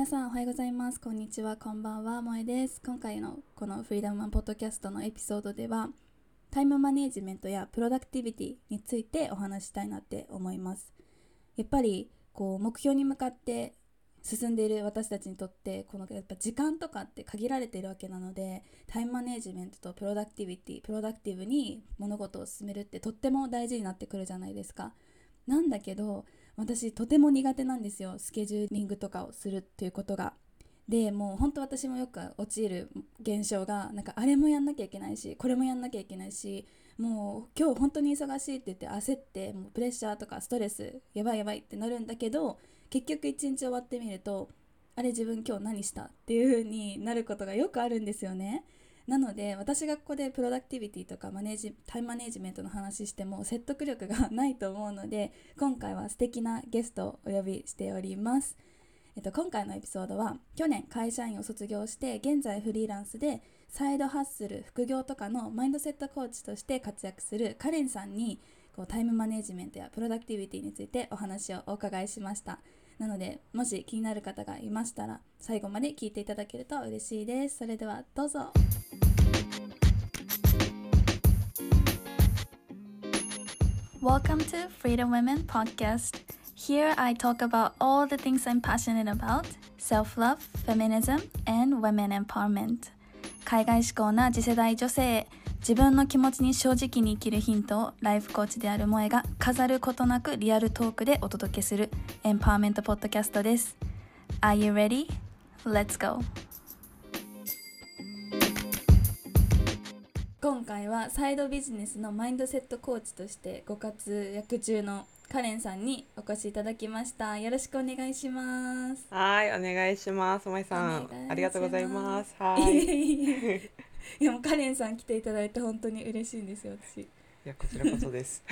皆さんおはようございます。こんにちは。こんばんは。萌えです。今回のこのフリーダムマンポッドキャストのエピソードではタイムマネジメントやプロダクティビティについてお話したいなって思います。やっぱりこう目標に向かって進んでいる私たちにとってこのやっぱ時間とかって限られているわけなのでタイムマネジメントとプロダクティビティプロダクティブに物事を進めるってとっても大事になってくるじゃないですか。なんだけど私とても苦手なんですよスケジューリングとかをするっていうことが。でもう本当私もよく陥る現象がなんかあれもやんなきゃいけないしこれもやんなきゃいけないしもう今日本当に忙しいって言って焦ってもうプレッシャーとかストレスやばいやばいってなるんだけど結局一日終わってみるとあれ自分今日何したっていう風になることがよくあるんですよね。なので私がここでプロダクティビティとかマネージタイムマネジメントの話しても説得力がないと思うので今回は素敵なゲストをお呼びしております。えっと、今回のエピソードは去年会社員を卒業して現在フリーランスでサイドハッスル副業とかのマインドセットコーチとして活躍するカレンさんにこうタイムマネジメントやプロダクティビティについてお話をお伺いしましたなのでもし気になる方がいましたら最後まで聞いていただけると嬉しいですそれではどうぞ Welcome to Freedom Women Podcast. Here I talk about all the things I'm passionate about self love, feminism, and women empowerment. 海外志向な次世代女性自分の気持ちに正直に生きるヒントをライフコーチである萌えが飾ることなくリアルトークでお届けするエンパワーメントポッドキャストです。Are you ready? Let's go! 今回はサイドビジネスのマインドセットコーチとしてご活躍中のカレンさんにお越しいただきましたよろしくお願いしますはいお願いしますまいさんありがとうございますはい いやもうカレンさん来ていただいて本当に嬉しいんですよ私。いやこちらこそです。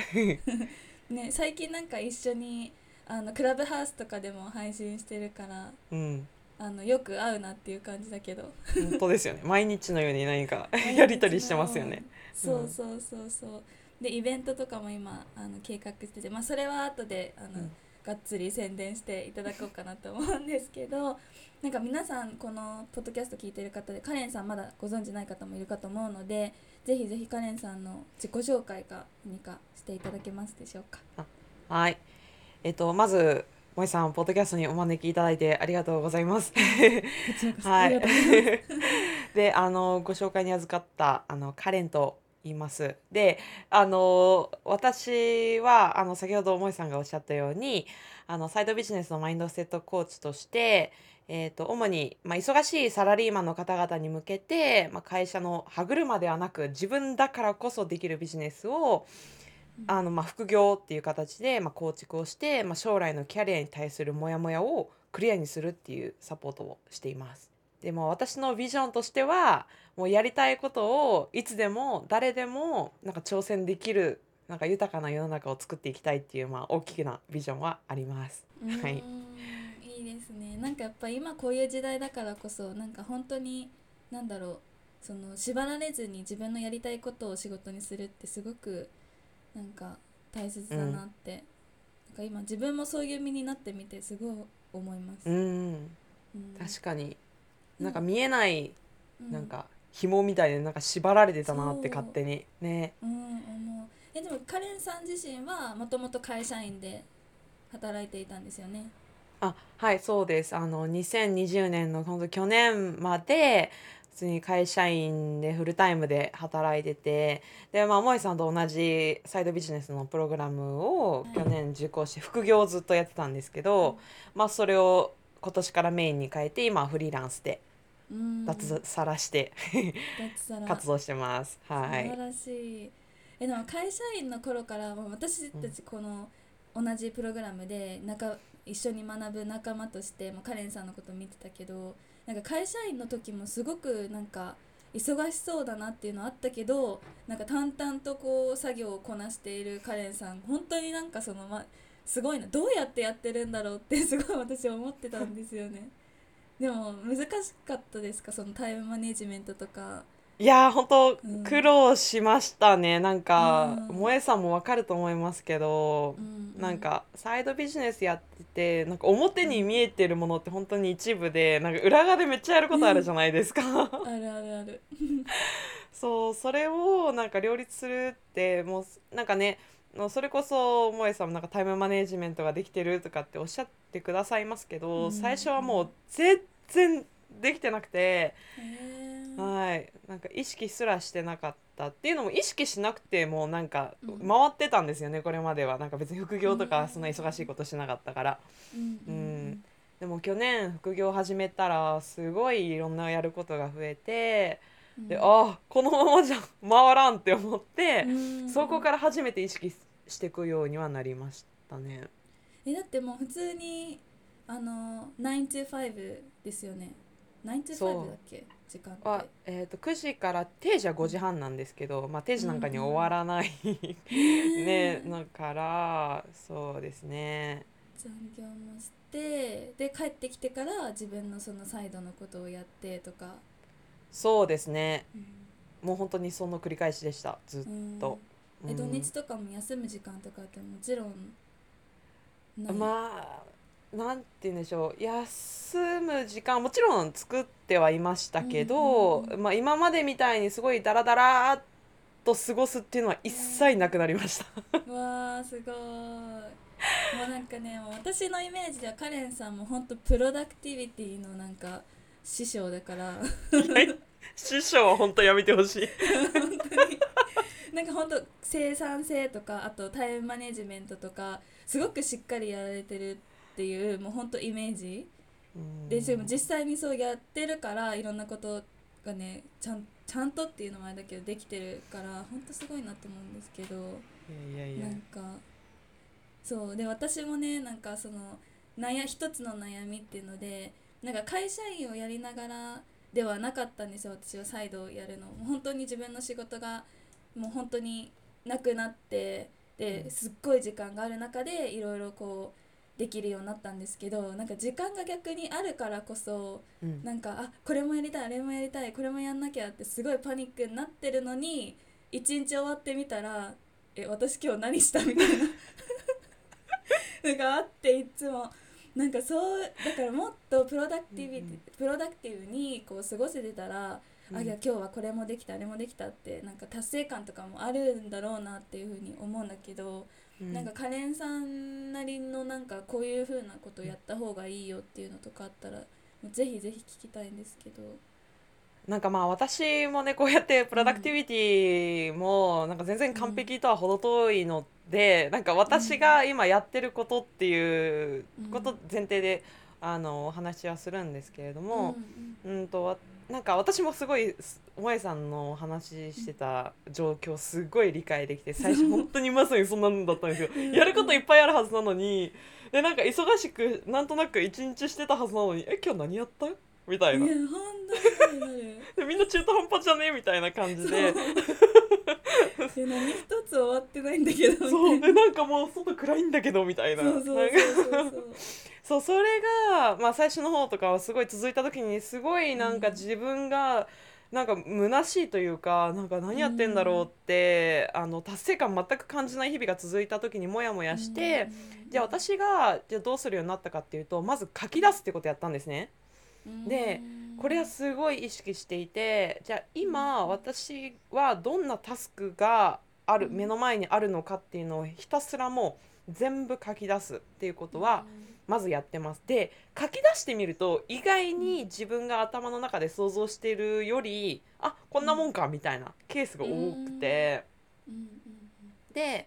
ね最近なんか一緒にあのクラブハウスとかでも配信してるからうん。あのよく会うなっていう感じだけど。本当ですよね。毎日のように何か やり取りしてますよね。そうそうそうそう。でイベントとかも今あの計画しててまあそれは後であの、うん、がっつり宣伝していただこうかなと思うんですけど なんか皆さんこのポッドキャスト聞いてる方でカレンさんまだご存じない方もいるかと思うのでぜひぜひカレンさんの自己紹介か何かしていただけますでしょうか？はいえっとまず萌さんポッドキャストにお招きいただいてありがとうございます。はい。で、あのご紹介に預かったあのカレンと言います。で、あの私はあの先ほど萌さんがおっしゃったように、あのサイドビジネスのマインドセットコーチとして、えっ、ー、と主にまあ、忙しいサラリーマンの方々に向けて、まあ、会社の歯車ではなく自分だからこそできるビジネスをあのまあ副業っていう形でまあ構築をして、まあ、将来のキャリアに対するモヤモヤをクリアにするっていうサポートをしています。でも私のビジョンとしてはもうやりたいことをいつでも誰でもなんか挑戦できるなんか豊かな世の中を作っていきたいっていうまあ大きなビジョンはあります。はい。いいですね。なんかやっぱ今こういう時代だからこそなんか本当になんだろうその縛られずに自分のやりたいことを仕事にするってすごくなんか大切だなって、うん、なんか今自分もそういう身になってみてすごい思います。うん、うん、確かになんか見えない、うん、なんか紐みたいでなんか縛られてたなって勝手に。ね。う。ん、思うえでもカレンさん自身はもともと会社員で働いていたんですよね。あはいそうです。あの2020年の本当去年まで普通に会社員でフルタイムで働いてて。でまあ萌さんと同じサイドビジネスのプログラムを去年受講して副業をずっとやってたんですけど、まあそれを今年からメインに変えて今フリーランスで脱サラして。活動してます。はい、素晴らしい。えでも会社員の頃から私たちこの同じプログラムで仲一緒に学ぶ仲間としてもカレンさんのこと見てたけどなんか会社員の時もすごくなんか忙しそうだなっていうのあったけどなんか淡々とこう作業をこなしているカレンさん本当になんかそのま、すごいなどうやってやってるんだろうってすごい私思ってたんですよねでも難しかったですか？そのタイムマネジメントとか。いやー本当うん。苦労しましたね。なんかうん。萌えさんもわかると思いますけどうん。うんなんかサイドビジネスやっててなんか表に見えてるものって本当に一部でなんか裏側でめっちゃやることあるじゃないですか。あるあるある。そうそれをなんか両立するってもうなんかねのそれこそ萌えさんもなんかタイムマネジメントができてるとかっておっしゃってくださいますけど、うん最初はもう全然できてなくて、はい。なんか意識すらしてなかったっていうのも意識しなくてもなんかうん。回ってたんですよねこれまでは。なんか別に副業とうんかそんな忙しいことしなかったから。うんうんでも去年副業始めたらすごいいろんなやることが増えて、うん。でああこのままじゃ回らんって思って、うんそこから初めて意識していくようにはなりましたね。えだってもう普通にあの9 to 5ですよね。9 to そう。5だっけ？時間って。あえー、と9時から定時は5時半なんですけど、まあ、定時なんかに終わらない、ねだからそうですね。残業もしてで帰ってきてから自分のそのサイドのことをやってとか、そうですね。うん。もう本当にその繰り返しでした。ずっと。え土うん。日とかも休む時間とかってもちろんまあなんて言うんでしょう。休む時間はもちろん作ってはいましたけど、うんうんうん。まあ、今までみたいにすごいダラダラっと過ごすっていうのは一切なくなりました。わーすごい。もうなんかね私のイメージではカレンさんも本当プロダクティビティのなんか師匠だから。師匠は本当やめてほしい。なんか本当生産性とかあとタイムマネジメントとかすごくしっかりやられてるっていうもう本当イメージ。ででも実際にそうやってるからいろんなことがねちゃんちゃんとっていうのもあれだけどできてるから本当すごいなと思うんですけど。いやいやなんかそう。で私もねなんかその悩一つの悩みっていうのでなんか会社員をやりながらではなかったんですよ私は再度やるの。本当に自分の仕事がもう本当になくなってですっごい時間がある中でいろいろこうできるようになったんですけどなんか時間が逆にあるからこそうん。なんかあこれもやりたいあれもやりたいこれもやんなきゃってすごいパニックになってるのに一日終わってみたらえ私今日何したみたいな。のがあっていつも。なんかそうだからもっとプロダクティプロダクティブにこう過ごせてたら、あいや今日はこれもできたあれもできたってなんか達成感とかもあるんだろうなっていうふうに思うんだけど、うん。なんかカレンさんなりのなんかこういうふうなことやった方がいいよっていうのとかあったらぜひぜひ聞きたいんですけど。なんかまあ私もねこうやってプロダクティビティもなんか全然完璧とは程遠いので、なんか私が今やってることっていうこと前提で、あのお話はするんですけれども、うん、とわなんか私もすごいす萌えさんのお話ししてた状況すごい理解できて最初本当にまさにそんなんだったんですよ。やることいっぱいあるはずなのにでなんか忙しくなんとなく一日してたはずなのにえ今日何やった？みたいな。いや本当になるでみんな中途半端じゃね？みたいな感じで。で 何一つ終わってないんだけどそう。でなんかもう外暗いんだけどみたいな。なそう それが、まあ、最初の方とかはすごい続いた時にすごいなんかうん自分がなんか虚しいというかなんか何やってんだろうって、あの達成感全く感じない日々が続いた時にモヤモヤして、じゃあ私がじゃあどうするようになったかっていうとまず書き出すってことやったんですね。でこれはすごい意識していてじゃあ今私はどんなタスクがあるうん目の前にあるのかっていうのをひたすらもう全部書き出すっていうことはまずやってます。で書き出してみると意外に自分が頭の中で想像しているよりあこんなもんかみたいなケースが多くて。で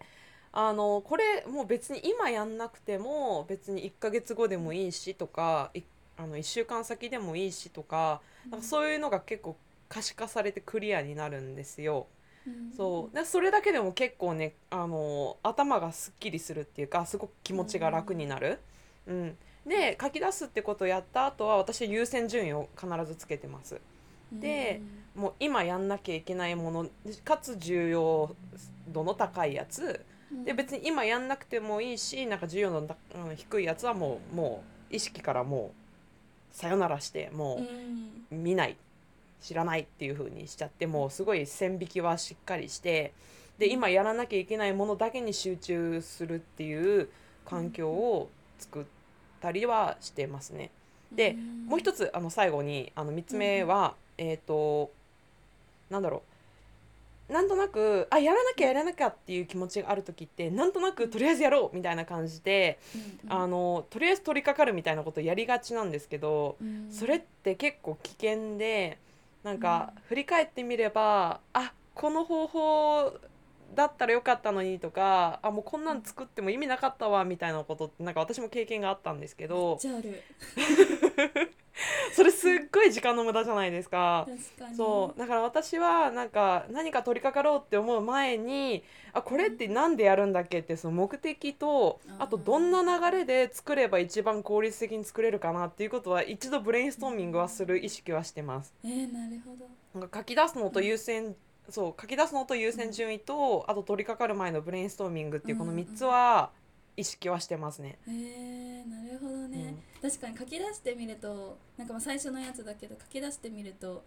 あのこれもう別に今やんなくても別に1ヶ月後でもいいしとかいあの1週間先でもいいしとかなんかそういうのが結構可視化されてクリアになるんですよ。うん。そう。でそれだけでも結構ねあの頭がすっきりするっていうかすごく気持ちが楽になる。うん、で書き出すってことをやった後は私優先順位を必ずつけてます。でもう今やんなきゃいけないものかつ重要度の高いやつ。うん。で別に今やんなくてもいいしなんか重要度の低いやつはもうもう意識からもうさよならしてもう見ない知らないっていう風にしちゃってもうすごい線引きはしっかりしてで今やらなきゃいけないものだけに集中するっていう環境を作ったりはしてますね。でもう一つあの最後にあの3つ目は、えっ、となんだろうなんとなくあやらなきゃやらなきゃっていう気持ちがある時ってなんとなくとりあえずやろうみたいな感じで、あのとりあえず取り掛かるみたいなことやりがちなんですけど、それって結構危険でなんか振り返ってみればあこの方法だったらよかったのにとかあもうこんなん作っても意味なかったわみたいなことってなんか私も経験があったんですけど それすっごい時間の無駄じゃないですか。そう。だから私はなんか何か取り掛かろうって思う前にあこれって何でやるんだっけってその目的とあとどんな流れで作れば一番効率的に作れるかなっていうことは一度ブレインストーミングはする意識はしてます。えー、なるほど。なんか書き出すのと優先そう書き出すのと優先順位と、あと取り掛かる前のブレインストーミングっていうこの3つは意識はしてますね。へえなるほどね、うん、確かに書き出してみるとなんかまあ最初のやつだけど書き出してみると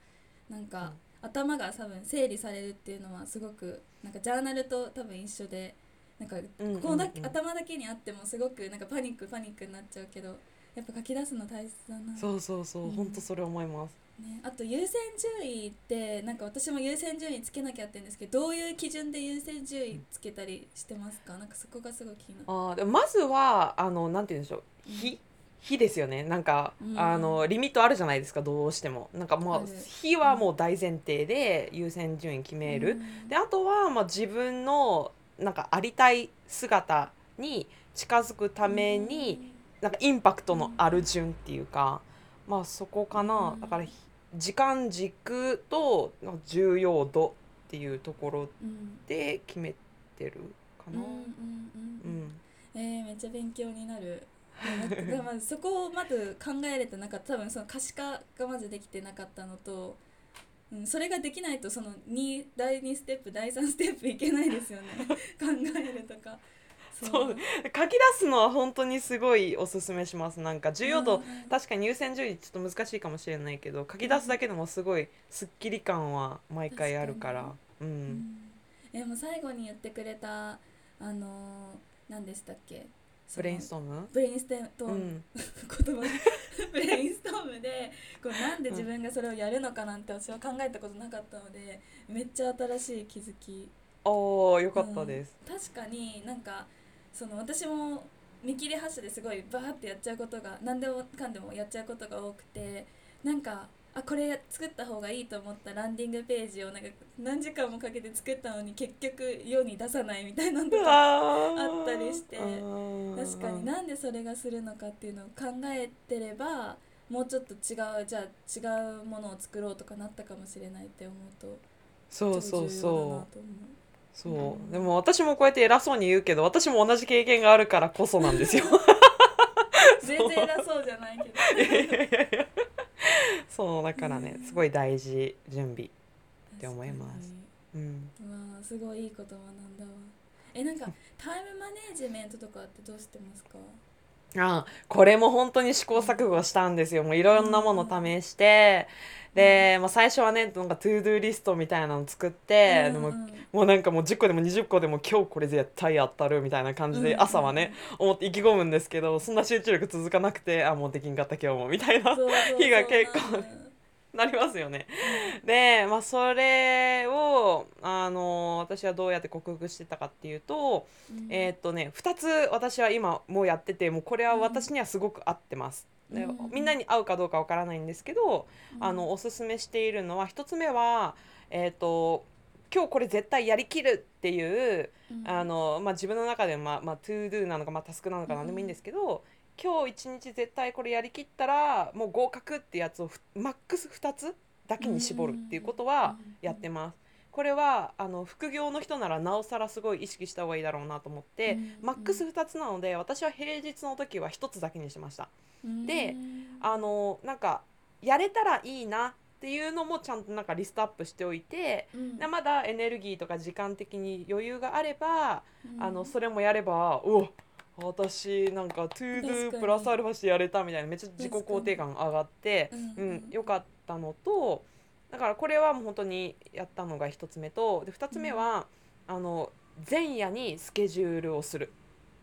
なんか、頭が多分整理されるっていうのはすごくなんかジャーナルと多分一緒でなんかこうだけ、頭だけにあってもすごくなんかパニックパニックになっちゃうけどやっぱ書き出すの大切だな。そうそうそう、うん、本当それ思いますね、あと優先順位ってなんか私も優先順位つけなきゃって言うんですけどどういう基準で優先順位つけたりしてますか？なんかそこがすごい気になあでまずはあのなんて言うんでしょう。日、日ですよね。なんか、うん、あのリミットあるじゃないですかどうしても。なんかまあ日はもう大前提で優先順位決める、うん、であとはまあ自分のなんかありたい姿に近づくために、うん、なんかインパクトのある順っていうか、まあそこかな、だから時間軸と重要度っていうところで決めてるかな。うんうんえー、めっちゃ勉強になる。まず そこをまず考えれてなかった多分その可視化がまずできてなかったのと、うん、それができないとその2第2ステップ第3ステップいけないですよね 考えるとか。そう。書き出すのは本当にすごいおすすめします。なんか重要度、確かに優先順位ちょっと難しいかもしれないけど書き出すだけでもすごいすっきり感は毎回あるから。うん、うん、でも最後に言ってくれたあの何でしたっけ？ brainstorm？brainstorm、うん、言葉。 brainstorm でこうなんで自分がそれをやるのかなんて私は考えたことなかったのでめっちゃ新しい気づき。おおよかったです、うん、確かになんかその私も見切り発車ですごいバーってやっちゃうことが何でもかんでもやっちゃうことが多くてなんかあこれ作った方がいいと思ったランディングページをなんか何時間もかけて作ったのに結局世に出さないみたいなのとかあったりして確かになんでそれがするのかっていうのを考えてればもうちょっと違うじゃあ違うものを作ろうとかなったかもしれないって思うとそうそうそうそう、でも私もこうやって偉そうに言うけど私も同じ経験があるからこそなんですよ。全然偉そうじゃないけど。そう。だからね、すごい大事準備って思います。うん、わあすごいいいこと学んだわ。えなんかタイムマネージメントとかってどうしてますか？あこれも本当に試行錯誤したんですよ。もういろんなもの試して、で、まあ、最初はねなんか to-do list みたいなの作って、でももうなんかもう10個でも20個でも今日これ絶対やったるみたいな感じで朝はね、思って意気込むんですけどそんな集中力続かなくてあもうできんかった今日もみたいな日が結構 なりますよね。で、まあ、それをあの私はどうやって克服してたかっていうと、うん、えー、っとね2つ私は今もうやっててもうこれは私にはすごく合ってます。でみんなに合うかどうかわからないんですけど、うん、あのおすすめしているのは1つ目は、えーと、今日これ絶対やりきるっていう、うん、あのまあ、自分の中でまあまあ、 to-do なのか、まあ、タスクなのか何でもいいんですけど、うん、今日一日絶対これやりきったらもう合格ってやつをマックス2つだけに絞るっていうことはやってます。これはあの副業の人ならなおさらすごい意識した方がいいだろうなと思って、マックス2つなので私は平日の時は1つだけにしました。であのなんかやれたらいいなっていうのもちゃんとなんかリストアップしておいて、うん、まだエネルギーとか時間的に余裕があれば、うん、あのそれもやればお私なんか to-do プラスアルファしてやれたみたいなめっちゃ自己肯定感上がって、うん、うん、よかったのとだからこれはもう本当にやったのが1つ目とで2つ目は、あの前夜にスケジュールをする。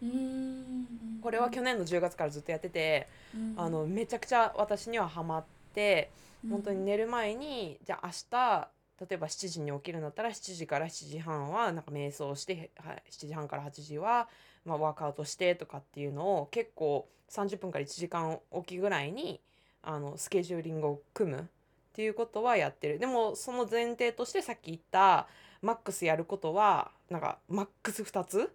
うんこれは去年の10月からずっとやってて、うん。あのめちゃくちゃ私にはハマって本当に寝る前にじゃあ明日例えば7時に起きるんだったら7時から7時半はなんか瞑想して、はい、7時半から8時は、まあ、ワークアウトしてとかっていうのを結構30分から1時間おきぐらいにあのスケジューリングを組むっていうことはやってる。でもその前提としてさっき言ったマックスやることはなんかマックス2つ、う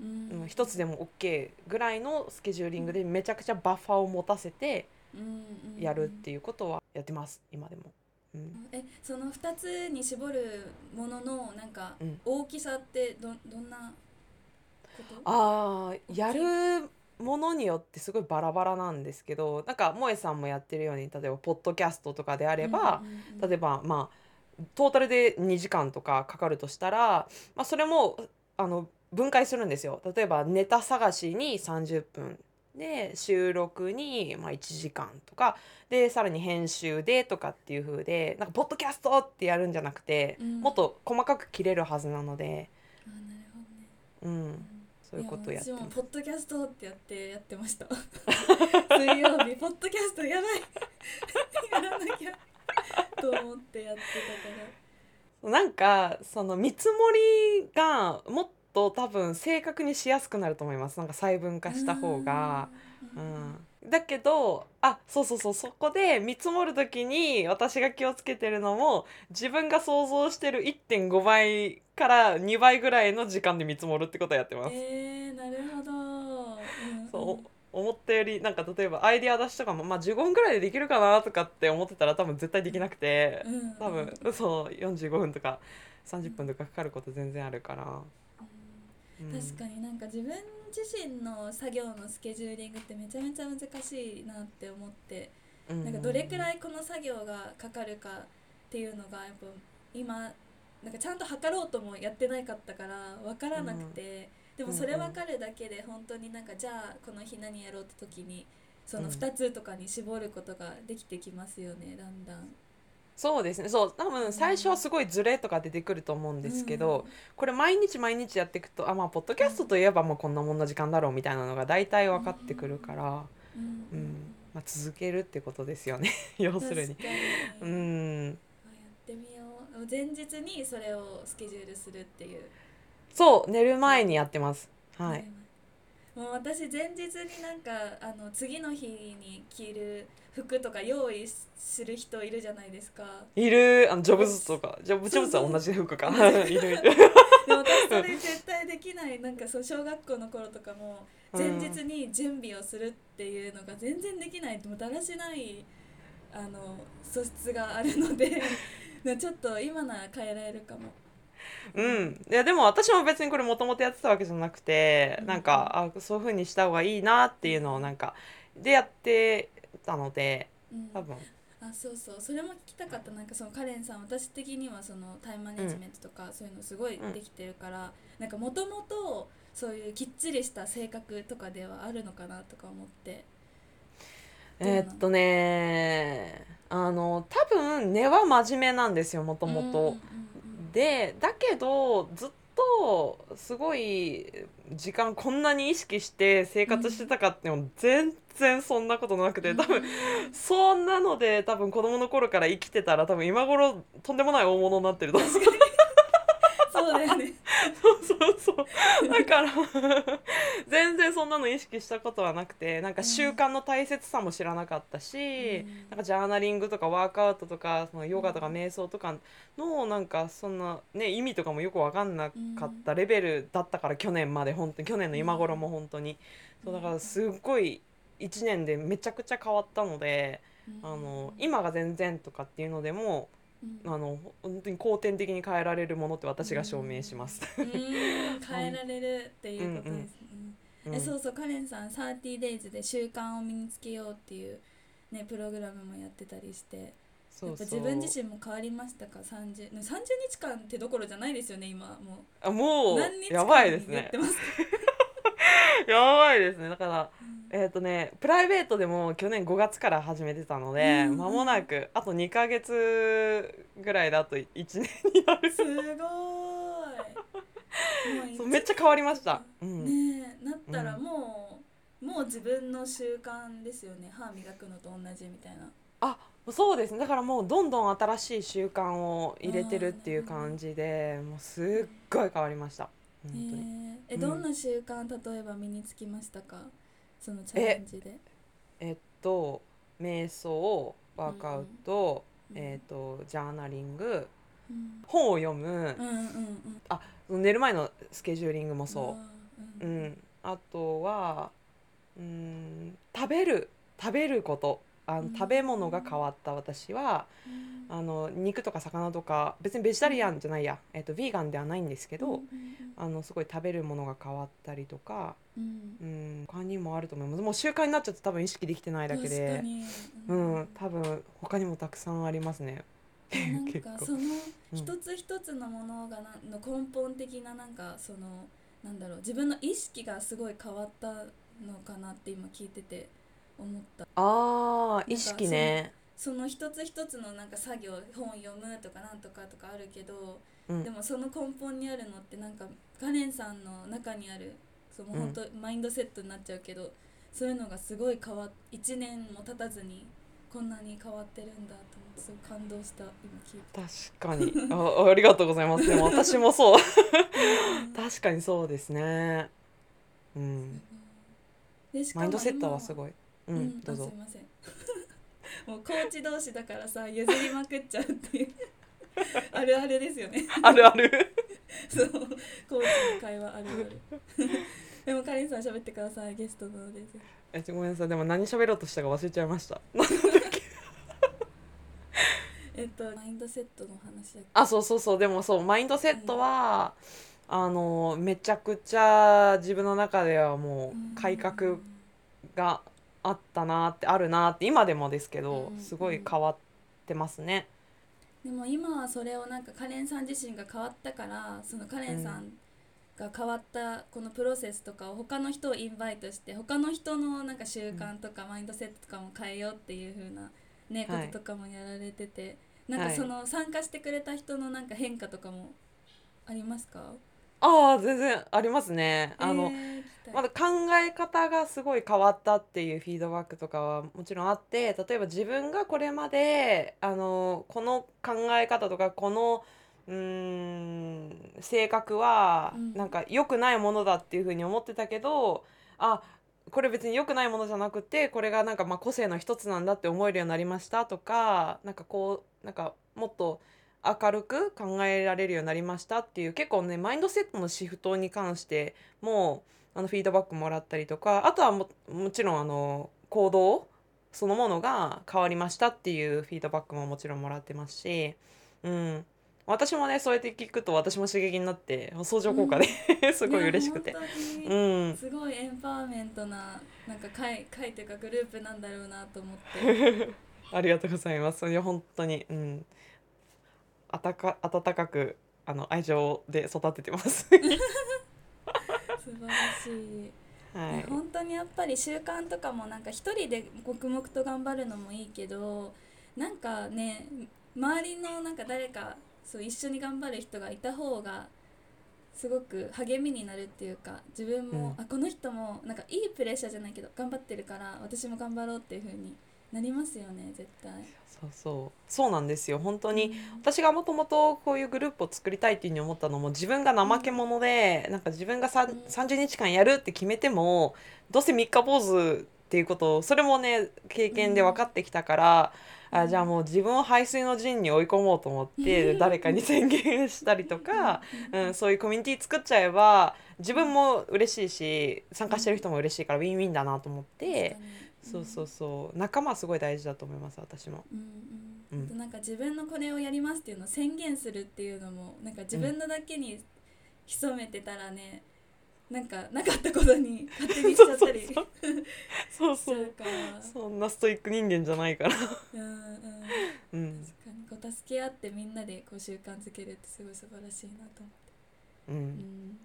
うんん、1つでも OK ぐらいのスケジューリングでめちゃくちゃバッファーを持たせてやるっていうことはやってます。今でも。うん。えその2つに絞るもののなんかうん。大きさってどどんなあーやるものによってすごいバラバラなんですけどなんか萌さんもやってるように例えばポッドキャストとかであれば、例えばまあトータルで2時間とかかかるとしたら、まあ、それもあの分解するんですよ。例えばネタ探しに30分で収録にまあ1時間とかでさらに編集でとかっていう風でなんかポッドキャストってやるんじゃなくて、うん。もっと細かく切れるはずなので、ね。うん、そういうことをやってもポッドキャストってやってやってました。水曜日ポッドキャストやばい。やらなきゃと思ってやってたかなんかその見積もりがもっと多分正確にしやすくなると思います。なんか細分化らした方が。ううん。ん、だけどあそうそうそうそこで見積もる時に私が気をつけてるのも自分が想像してる1.5倍から2倍ぐらいの時間で見積もるってことをやってます。えー、なるほど、うんそう思ったよりなんか例えばアイデア出しとかも、まあ、15分ぐらいでできるかなとかって思ってたら多分絶対できなくてうん多分そう45分とか30分とかかかること全然あるから。うん。確かになんか自分自身の作業のスケジューリングってめちゃめちゃ難しいなって思ってうん。なんかどれくらいこの作業がかかるかっていうのがやっぱ今なんかちゃんと測ろうともやってないかったから分からなくて、でもそれ分かるだけで本当になんかじゃあこの日何やろうって時にそのうん。2つとかに絞ることができてきますよねだんだん。そうですね。そう。多分最初はすごいズレとか出てくると思うんですけど、これ毎日毎日やっていくとあまあポッドキャストといえばもうこんなもんな時間だろうみたいなのが大体分かってくるから、うんうんまあ、続けるってことですよね。要するに。うん前日にそれをスケジュールするっていう。そう寝る前にやってます。はい、もう私前日になんかあの次の日に着る服とか用意する人いるじゃないですか。いる。あのジョブズとか。ジョブジョブズは同じ服か。いる。いる。でも私それ絶対できない。なんかそう小学校の頃とかも前日に準備をするっていうのが全然できない。もうだらしないあの素質があるので ちょっと今なら変えられるかも。うん、いやでも私も別にこれもともとやってたわけじゃなくて、うん。なんかあそういう風にした方がいいなっていうのをなんかでやってたのでうん。多分。あそうそう。それも聞きたかった。なんかそのカレンさん私的にはそのタイムマネジメントとかそういうのすごいできてるから、なんかもともとそういうきっちりした性格とかではあるのかなとか思ってえーっとねあの多分根は真面目なんですよもともと。でだけどずっとすごい時間こんなに意識して生活してたかっても全然そんなことなくて多分うんそんなので多分子供の頃から生きてたら多分今頃とんでもない大物になってると思う。そうだよね。そうそうだから 全然そんなの意識したことはなくてなんか習慣の大切さも知らなかったし、うん。なんかジャーナリングとかワークアウトとかそのヨガとか瞑想とかのなんかそんな、ね、意味とかもよく分かんなかったレベルだったから去年まで本当に去年の今頃も本当に。そうだからすっごい1年でめちゃくちゃ変わったのであの今が全然とかっていうのでもうんあの本当に後天的に変えられるものって私が証明します。うん。変えられるっていうことですね、うんえそうそうカレンさん 30days で習慣を身につけようっていうねプログラムもやってたりしてそうそう。やっぱ自分自身も変わりましたか？30, 30日間ってどころじゃないですよね今もあもうう何日間やばいですね やばいですね。だからえっ、とねプライベートでも去年5月から始めてたのでうん。間もなくあと2ヶ月ぐらいだと1年になる。すごい。もそうめっちゃ変わりました、うん。ねえなったらうん。もう、もう自分の習慣ですよね。歯磨くのと同じみたいな。あそうですね。だからもうどんどん新しい習慣を入れてるっていう感じでもうすっごい変わりました本当に、ええうん。どんな習慣例えば身につきましたか？そのチャレンジで、えっと瞑想ワークアウト、うん。えっとジャーナリングうん。本を読む。うんうんうん。寝る前のスケジューリングもそう。う、うん、あとはうん食べる。食べることあのうん。食べ物が変わった私はうん。あの肉とか魚とか別にベジタリアンじゃないや、えっと、ヴィーガンではないんですけど、うんあのすごい食べるものが変わったりとか、うん。うん、他にもあると思います。もう習慣になっちゃって多分意識できてないだけ確かで、に。うん、多分他にもたくさんありますね。なんか そのうん。一つ一つのものがなの根本的ななんかそのなんだろう自分の意識がすごい変わったのかなって今聞いてて思った。あー意識ね。その一つ一つのなんか作業本読むとかなんとかとかあるけど、うん。でもその根本にあるのってなんかカレンさんの中にあるその本当、マインドセットになっちゃうけどそういうのがすごい変わっ1年も経たずにこんなに変わってるんだと思ってすごい感動した今聞いて。確かに。あありがとうございます。でも私もそう。確かにそうですね。うん。でしかもマインドセットはすい、ごいううんん、どうぞ。あすいません。もうコーチ同士だからさ譲りまくっちゃうっていう。あるあるですよね。あるある。そうコーチの会話あるある。でもかりんさん喋ってくださいゲストのですえごめんなさい。でも何喋ろうとしたか忘れちゃいました。えっとマインドセットの話だあそうそうそう。でもそうマインドセットは、あのめちゃくちゃ自分の中ではもう改革があったなってあるなって今でもですけどうんすごい変わってますね。でも今はそれをなんかカレンさん自身が変わったからそのカレンさんが変わったこのプロセスとかを他の人をインバイトして他の人のなんか習慣とかマインドセットとかも変えようっていう風なねはい。こととかもやられててなんかその参加してくれた人のなんか変化とかもありますか？ああ全然ありますね。あの、えーまだ考え方がすごい変わったっていうフィードバックとかはもちろんあって例えば自分がこれまであのこの考え方とかこのうーん性格はうんなんか良くないものだっていうふうに思ってたけどあこれ別に良くないものじゃなくてこれがなんかまあ個性の一つなんだって思えるようになりましたとかなんかこうなんかもっと明るく考えられるようになりましたっていう結構ねマインドセットのシフトに関してもあのフィードバックもらったりとかあとはももちろんあの行動そのものが変わりましたっていうフィードバックももちろんもらってますし、うん、私もねそうやって聞くと私も刺激になって相乗効果で、すごい嬉しくて。うにん、すごいエンパワーメントななんか会会というかグループなんだろうなと思って。ありがとうございます。いや本当に、うん、あたか温かくあの愛情で育ててます。素晴らしい。はい。本当にやっぱり習慣とかもなんか一人で黙々と頑張るのもいいけどなんかね周りのなんか誰かそう一緒に頑張る人がいた方がすごく励みになるっていうか自分も、うんあこの人もなんかいいプレッシャーじゃないけど頑張ってるから私も頑張ろうっていう風になりますよね絶対。そうそう。そうなんですよ。本当に。うん。私がもともとこういうグループを作りたいっていうふうに思ったのも自分が怠け者で、なんか自分がさうん。30日間やるって決めてもどうせ三日坊主っていうことをそれもね経験で分かってきたから、うん。あじゃあもう自分を排水の陣に追い込もうと思って誰かに宣言したりとか、うん、そういうコミュニティ作っちゃえば自分も嬉しいし参加してる人も嬉しいからウィンウィンだなと思って、そうそうそう。仲間はすごい大事だと思います私も。うんうん。なんか自分のこれをやりますっていうのを宣言するっていうのもなんか自分のだけに潜めてたらね、なんかなかったことに勝手にしちゃったりそうそうそ んなストイック人間じゃないから。うんうん。うん。確かにこう助け合ってみんなでこう習慣づけるってすごい素晴らしいなと思って、ううん。ん、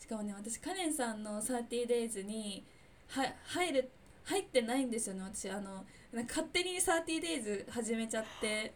しかもね私カレンさんの 30days には入る入ってないんですよね私。あの勝手に 30days 始めちゃって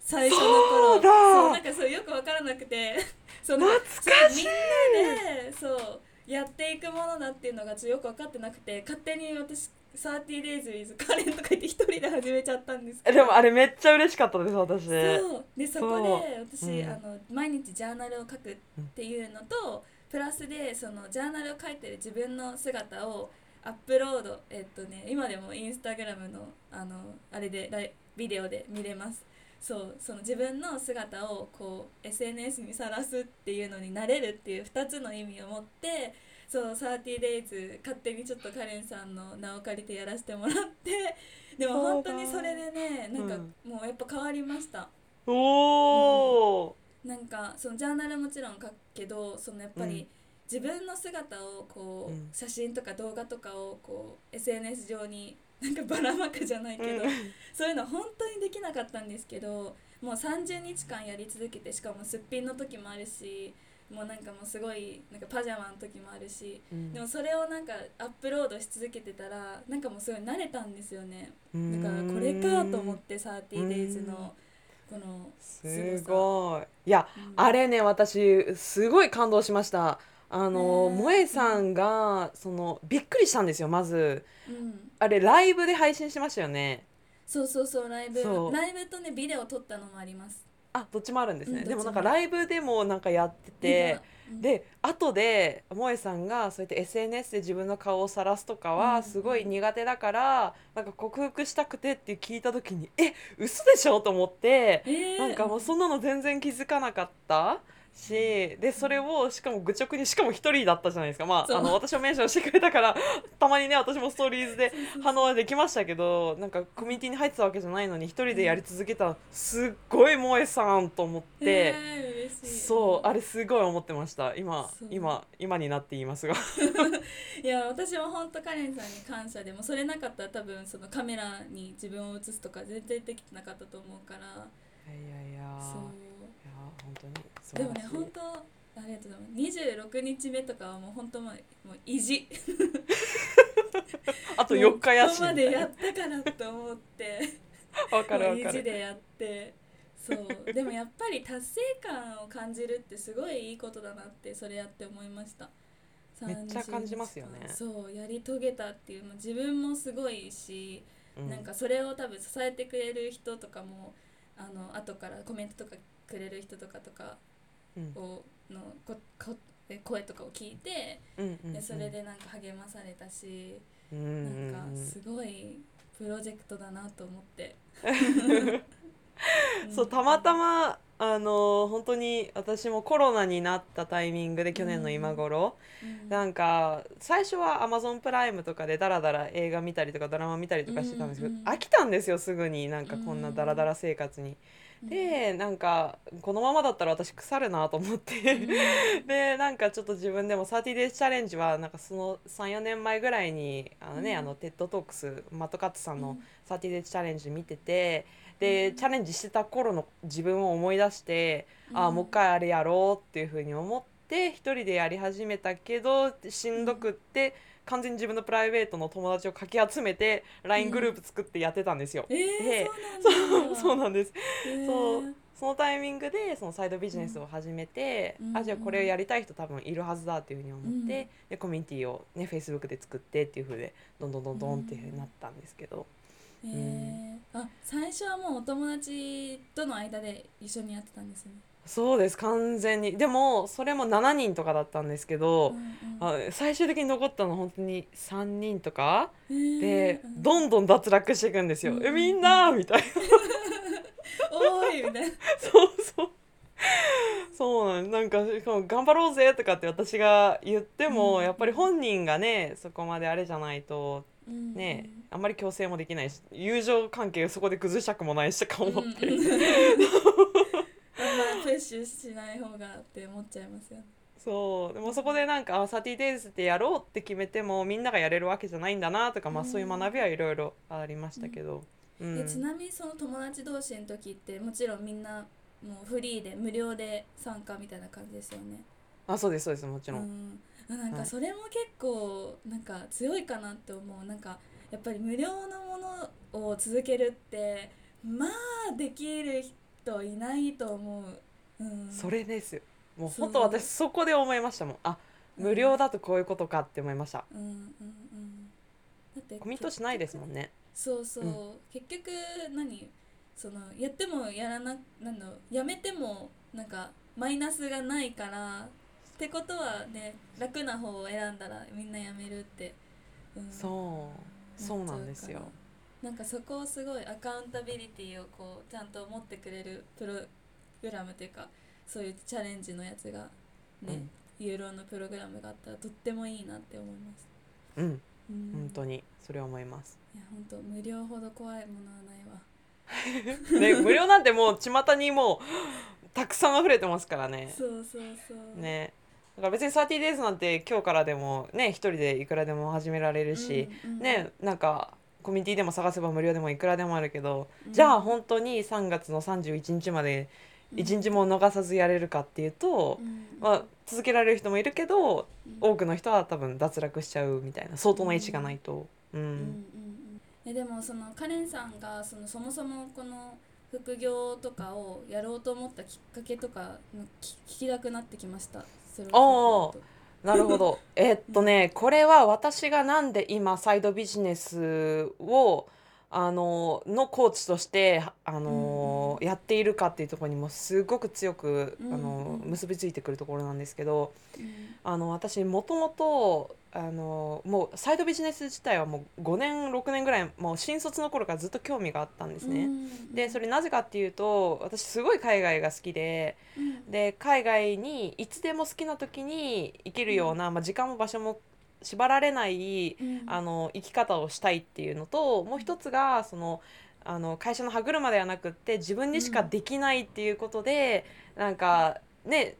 最初の頃。そうだ。そうなんかそうよく分からなくて。そ懐かしい。みんなでそうやっていくものだっていうのがちょっとよく分かってなくて勝手に私 30days with カレンとか言って一人で始めちゃったんですけど。でもあれめっちゃ嬉しかったです私。そう。でそこで私、うん。あの毎日ジャーナルを書くっていうのと、プラスでそのジャーナルを書いてる自分の姿をアップロードえっとね今でもインスタグラムのあのあれでビデオで見れます。そうその自分の姿をこう SNS にさらすっていうのになれるっていう2つの意味を持ってそう 30days 勝手にちょっとカレンさんの名を借りてやらせてもらってでも本当にそれでねなんかもうやっぱ変わりました、おおなんかそのジャーナルもちろん書くけどそのやっぱり、うん自分の姿をこう、うん。写真とか動画とかをこう SNS 上になんかばらまくじゃないけど、うん。そういうの本当にできなかったんですけどもう30日間やり続けてしかもすっぴんの時もあるしもうなんかもうすごいなんかパジャマの時もあるしうん。でもそれをなんかアップロードし続けてたらなんかもうすごい慣れたんですよね。だからこれかと思って 30days のこのすごい。いやうん。あれね私すごい感動しましたあの萌え。さんがそのびっくりしたんですよまず。うん。あれライブで配信しましたよね。そうそうそうライブ。ライブとねビデオ撮ったのもあります。あどっちもあるんですね、うんでもなんかライブでもなんかやっててうん。で後で萌えさんがそうやって SNS で自分の顔を晒すとかはうん。すごい苦手だから、なんか克服したくてって聞いた時にえ嘘でしょ？と思って、えー。なんかもうそんなの全然気づかなかったしでそれをしかも愚直にしかも一人だったじゃないですか。まああの私をメンションしてくれたから たまにね私もストーリーズで反応はできましたけどなんかコミュニティに入ってたわけじゃないのに一人でやり続けたすっごい萌えさんと思って。えーそうあれすごい思ってました。今今今になって言いますが。いや私も本当カレンさんに感謝でもそれなかったら多分そのカメラに自分を映すとか全然できてなかったと思うから。いやいやそう。いや本当に素でもね本当ありがとうございます。26日目とかはもう本当もうもう意地。あと4日やしここまでやったからと思って。わかるわかる。地でやって。そう。でもやっぱり達成感を感じるってすごいいいことだなってそれやって思いました。めっちゃ感じますよね。30日間。そう。やり遂げたっていうもう自分もすごいし、うん。なんかそれを多分支えてくれる人とかもあの後からコメントとかくれる人とかとかうん。をのここえ声とかを聞いてうんうんうん。でそれでなんか励まされたし、うんうんなんかうん。すごいプロジェクトだなと思って。そうたまたまあの本当に私もコロナになったタイミングで去年の今頃、うん。なんか最初は Amazon プライムとかでダラダラ映画見たりとかドラマ見たりとかしてたんですけど、うんうん飽きたんですよすぐに。なんかこんなダラダラ生活に。でなんかこのままだったら私腐るなと思って、でなんかちょっと自分でも 30days チャレンジはなんかその3、4年前ぐらいにあのね、うん。あの TED Talks マット・カッツさんのうん。30days チャレンジ見ててで、うん。チャレンジしてた頃の自分を思い出して、ああうんもう一回あれやろうっていうふうに思って一人でやり始めたけどしんどくって、完全に自分のプライベートの友達をかき集めて LINE グループ作ってやってたんですよ。うなんだ。そうなんです。へー。そう。そのタイミングでそのサイドビジネスを始めて、うん。あじゃあこれをやりたい人多分いるはずだっていうふうに思って、うん。でコミュニティをね Facebook で作ってっていうふうでどんどんどんどんっていうふうになったんですけど、へー。あ最初はもうお友達との間で一緒にやってたんですね。そうです完全に。でもそれも7人とかだったんですけど、あ最終的に残ったの本当に3人とかで、どん。んどん脱落していくんですよ。うんえみんなみたいな。おーいみたいな。そうそう。そうなんなんかしかも頑張ろうぜとかって私が言っても、うんやっぱり本人がねそこまであれじゃないとうん。ね、あんまり強制もできないし友情関係そこで崩したくもないしとか思って、うんうんあん。まプッシュしない方がって思っちゃいますよね。そう。でもそこでなんかあ「サティデイズってやろうって決めてもみんながやれるわけじゃないんだなとか、まあ、うんそういう学びはいろいろありましたけど、うん。えちなみにその友達同士の時ってもちろんみんなもうフリーで無料で参加みたいな感じですよね。あそうですそうですもちろん、うん、あなんはい。かそれも結構なんか強いかなって思う。なんかやっぱり無料のものを続けるってまあできる人いないと思う、うん、それです。よもう本当私そこで思いましたもん。あ無料だとこういうことかって思いました、うんうんうん。だってコミットしないですもんね。そうそう、うん。結局何？そのやってもやらななんだろう。やめてもなんかマイナスがないからってことはね楽な方を選んだらみんなやめるって、うん、そうそうなんですよ。なんかそこをすごいアカウンタビリティをこうちゃんと持ってくれるプログラムというかそういうチャレンジのやつがね、ユーロのプログラムがあったらとってもいいなって思います。うん、うん、うん、本当にそれは思います。いや本当無料ほど怖いものはないわ。ね無料なんてもう巷にもうたくさん溢れてますからね。そうそうそう。ねだから別に 30days なんて今日からでもね一人でいくらでも始められるし、うんうんねなんかコミュニティでも探せば無料でもいくらでもあるけど、うん。じゃあ本当に3月の31日まで1日も逃さずやれるかっていうと、うん。まあ、続けられる人もいるけどうん。多くの人は多分脱落しちゃうみたいな相当な意思がないと。うん。えでもそのカレンさんがそのそもそもこの副業とかをやろうと思ったきっかけとか聞きたくなってきました。それを聞いてると。なるほど。えっとね、これは私がなんで今サイドビジネスをあののコーチとしてあの、やっているかっていうところにもすごく強く、うんあのうん。結びついてくるところなんですけど、うん。あの私もともとあのもうサイドビジネス自体はもう5年6年ぐらいもう新卒の頃からずっと興味があったんですね。うんでそれなぜかっていうと私すごい海外が好きで。うんで海外にいつでも好きな時に行けるような、まあ、時間も場所も縛られないうんあの生き方をしたいっていうのともう一つがそのあの会社の歯車ではなくって自分にしかできないっていうことで、なんかね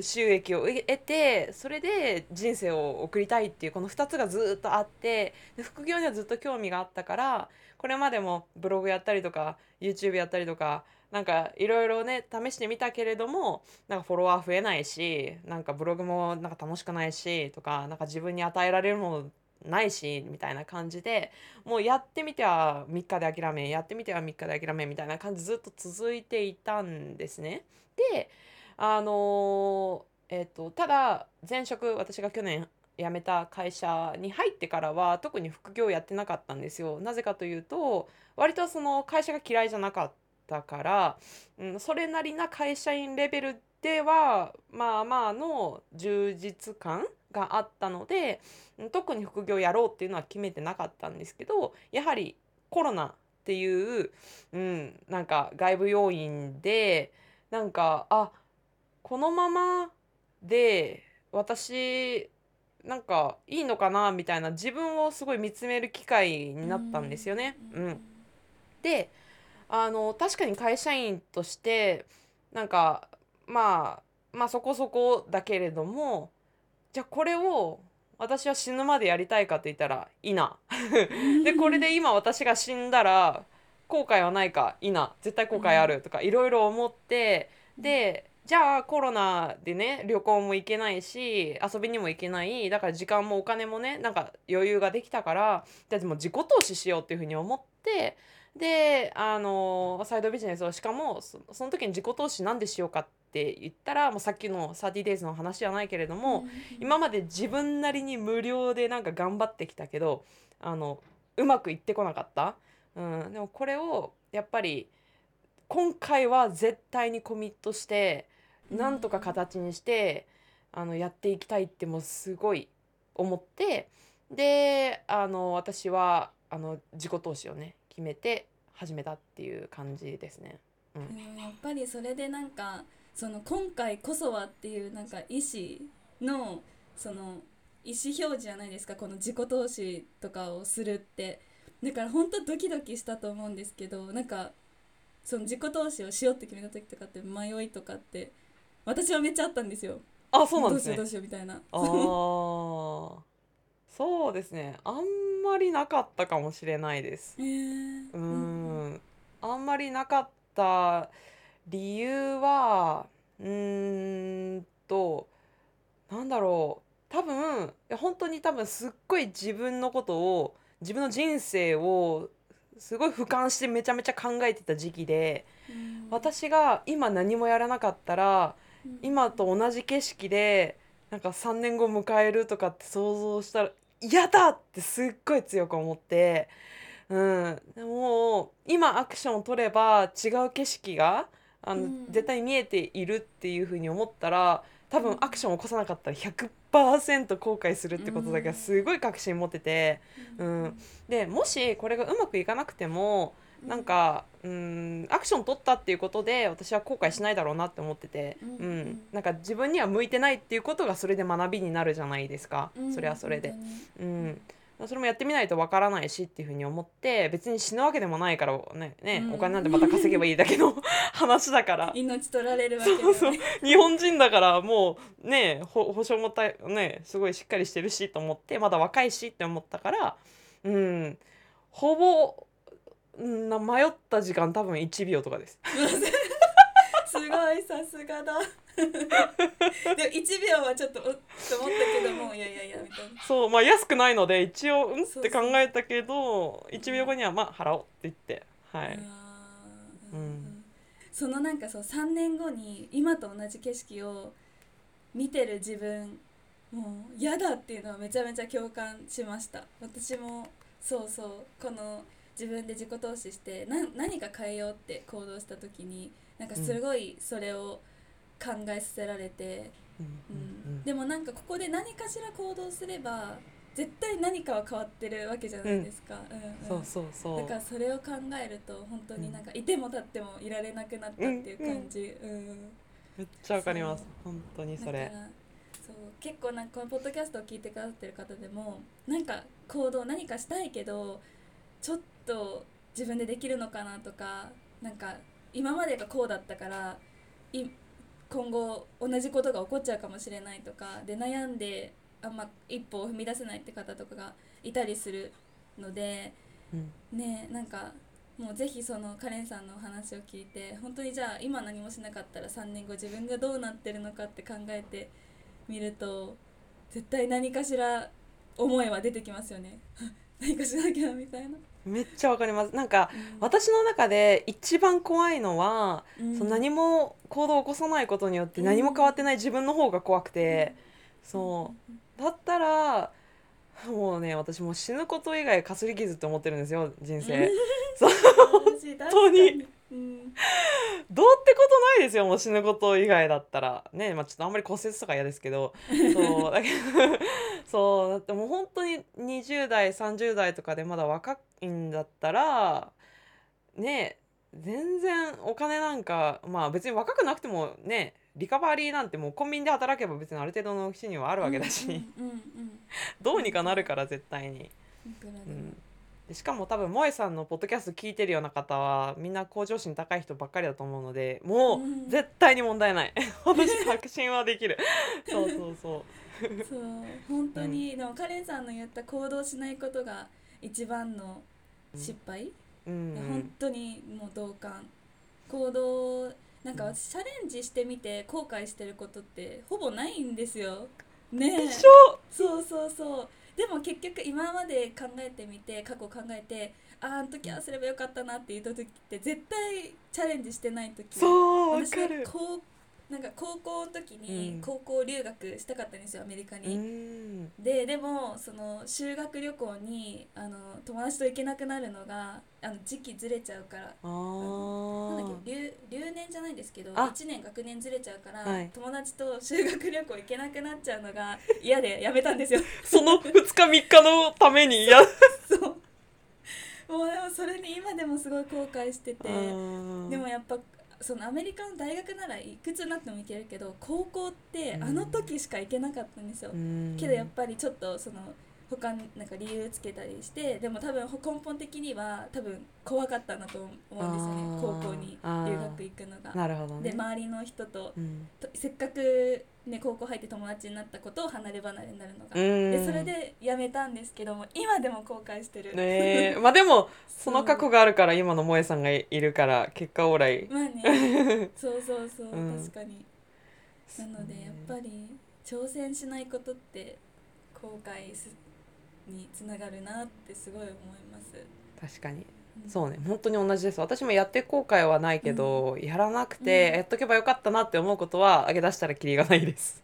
収益を得てそれで人生を送りたいっていうこの2つがずっとあって副業にはずっと興味があったからこれまでもブログやったりとか YouTube やったりとかなんかいろいろね試してみたけれどもなんかフォロワー増えないしなんかブログもなんか楽しくないしとかなんか自分に与えられるものないしみたいな感じでもうやってみては3日で諦めやってみては3日で諦めみたいな感じずっと続いていたんですね。であのえっとただ前職私が去年辞めた会社に入ってからは特に副業やってなかったんですよ。なぜかというと割とその会社が嫌いじゃなかったから、うん、それなりな会社員レベルではまあまあの充実感があったので特に副業やろうっていうのは決めてなかったんですけどやはりコロナっていう、うん、なんか外部要因でなんかあこのままで私なんかいいのかなみたいな自分をすごい見つめる機会になったんですよね。うんであの確かに会社員としてなんかまあまあそこそこだけれどもじゃあこれを私は死ぬまでやりたいかって言ったらいいな。でこれで今私が死んだら後悔はないかいいな絶対後悔あるとかいろいろ思ってでじゃあコロナでね旅行も行けないし遊びにも行けない。だから時間もお金もねなんか余裕ができたからじゃあでも自己投資しようっていうふうに思ってであのサイドビジネスをしかもそその時に自己投資なんでしようかって言ったらもうさっきの 30days の話じゃないけれども、今まで自分なりに無料でなんか頑張ってきたけどあのうまくいってこなかった、うん、でもこれをやっぱり今回は絶対にコミットしてなんとか形にして、あのやっていきたいってもうすごい思ってであの私はあの自己投資をね決めて始めたっていう感じですね。うんやっぱりそれでなんかその今回こそはっていうなんか意思のその意思表示じゃないですかこの自己投資とかをするってだから本当ドキドキしたと思うんですけどなんかその自己投資をしようって決めた時とかって迷いとかって私はめっちゃあったんですよ。あそうなんですね。どうしようどうしようみたいな。あー。そうですね。あんまりなかったかもしれないです。へー。うーん。あんまりなかった理由はうーんとなんだろう。多分いや本当に多分すっごい自分のことを自分の人生をすごい俯瞰してめちゃめちゃ考えてた時期でうん。私が今何もやらなかったらうん今と同じ景色でなんか3年後迎えるとかって想像したら嫌だってすっごい強く思って、うん、でも今アクションを取れば違う景色があの、うん。絶対見えているっていうふうに思ったら多分アクションを起こさなかったら100%後悔するってことだけはすごい確信持ってて、うん。でもしこれがうまくいかなくてもなんかうんアクション取ったっていうことで私は後悔しないだろうなって思ってて、ううんん。なんか自分には向いてないっていうことがそれで学びになるじゃないですか、うんそれはそれで。本。うん。それもやってみないとわからないしっていうふうに思って別に死ぬわけでもないからねね、うん。お金なんてまた稼げばいいだけの 話だから。命取られるわけでそうそう。ね日本人だからもうねほ保証もたねすごいしっかりしてるしと思ってまだ若いしって思ったからうん。ほぼうんな迷った時間多分1秒とかです。すごいさすがだ。でも1秒はちょっとおっと思ったけどもいやいやいやみたいな。そうまあ安くないので一応うんっそう。そうて考えたけど1秒後にはまあ払おうって言ってはい、ううん。んそのなんかそう3年後に今と同じ景色を見てる自分もう嫌だっていうのはめちゃめちゃ共感しました。私もそうそうこの自分で自己投資してな何か変えようって行動した時になんかすごいそれを考えさせられて、うん。うん。でもなんかここで何かしら行動すれば絶対何かは変わってるわけじゃないですか、うん。うんそうそうそう。だからそれを考えると本当になんかいても立ってもいられなくなったっていう感じ、うん。めっちゃわかります。本当にそれ。そう。結構なんかこのポッドキャストを聞いてくださってる方でもなんか行動何かしたいけどちょっと自分でできるのかなとかなんか今までがこうだったからい今後同じことが起こっちゃうかもしれないとかで悩んであんま一歩を踏み出せないって方とかがいたりするのでうん。ねなんかもうぜひそのカレンさんのお話を聞いて本当にじゃあ今何もしなかったら3年後自分がどうなってるのかって考えてみると絶対何かしら思いは出てきますよね。何かしなきゃみたいな、めっちゃわかります。なんかうん。私の中で一番怖いのは、うん。その何も行動を起こさないことによって何も変わってない自分の方が怖くて、そう。だったらもうね私もう死ぬこと以外かすり傷って思ってるんですよ人生、そう。本当にうん。どうってことないですよもう死ぬこと以外だったら。ねまあちょっとあんまり骨折とか嫌ですけど。そうだけど そうだってもう本当に20代30代とかでまだ若いんだったらね全然お金なんかまあ別に若くなくてもねリカバリーなんてもうコンビニで働けば別にある程度の収入はあるわけだし、どうにかなるから絶対に。うん。でしかも多分萌さんのポッドキャスト聞いてるような方はみんな向上心高い人ばっかりだと思うのでもうん。う絶対に問題ない。私確信はできる。そうそうそう。そう。本当に、でもカレンさんの言った行動しないことが一番の失敗、うん。本当にもう同感。行動なんか私チャレンジしてみて後悔してることってほぼないんですよ。ねそうそうそうでも結局今まで考えてみて過去考えてあああの時ああすればよかったなって言った時って絶対チャレンジしてない時。そうわ私高なんか高校の時にうん。高校留学したかったんですよアメリカうに。ん。ででもその修学旅行にあの友達と行けなくなるのがあの時期ずれちゃうから。あなんだっーけ留留年じゃないですけどあ。1年学年ずれちゃうから、はい。友達と修学旅行行けなくなっちゃうのが 嫌でやめたんですよ。その2日3日のためにや そう。もうでもそれに今でもすごい後悔しててでもやっぱそのアメリカの大学ならいくつになっても行けるけど高校ってあの時しか行けなかったんですよ、けどやっぱりちょっとその他になんか理由つけたりしてでも多分根本的には多分怖かったなと思うんですよね。高校に留学行くのが。なるほどね。で周りの人とうん。とせっかく、ね、高校入って友達になったことを離れ離れになるのが。うん。でそれでやめたんですけども今でも後悔してる。ねえ。まあでも その過去があるから今の萌えさんがいるから結果オーライ。まあね。そうそうそう、うん。確かに。なのでやっぱり挑戦しないことって後悔すにつながるなってすごい思います。確かに。うんそうね本当に同じです。私もやって後悔はないけど、やらなくて、うん。やっとけばよかったなって思うことは上げ出したらキリがないです。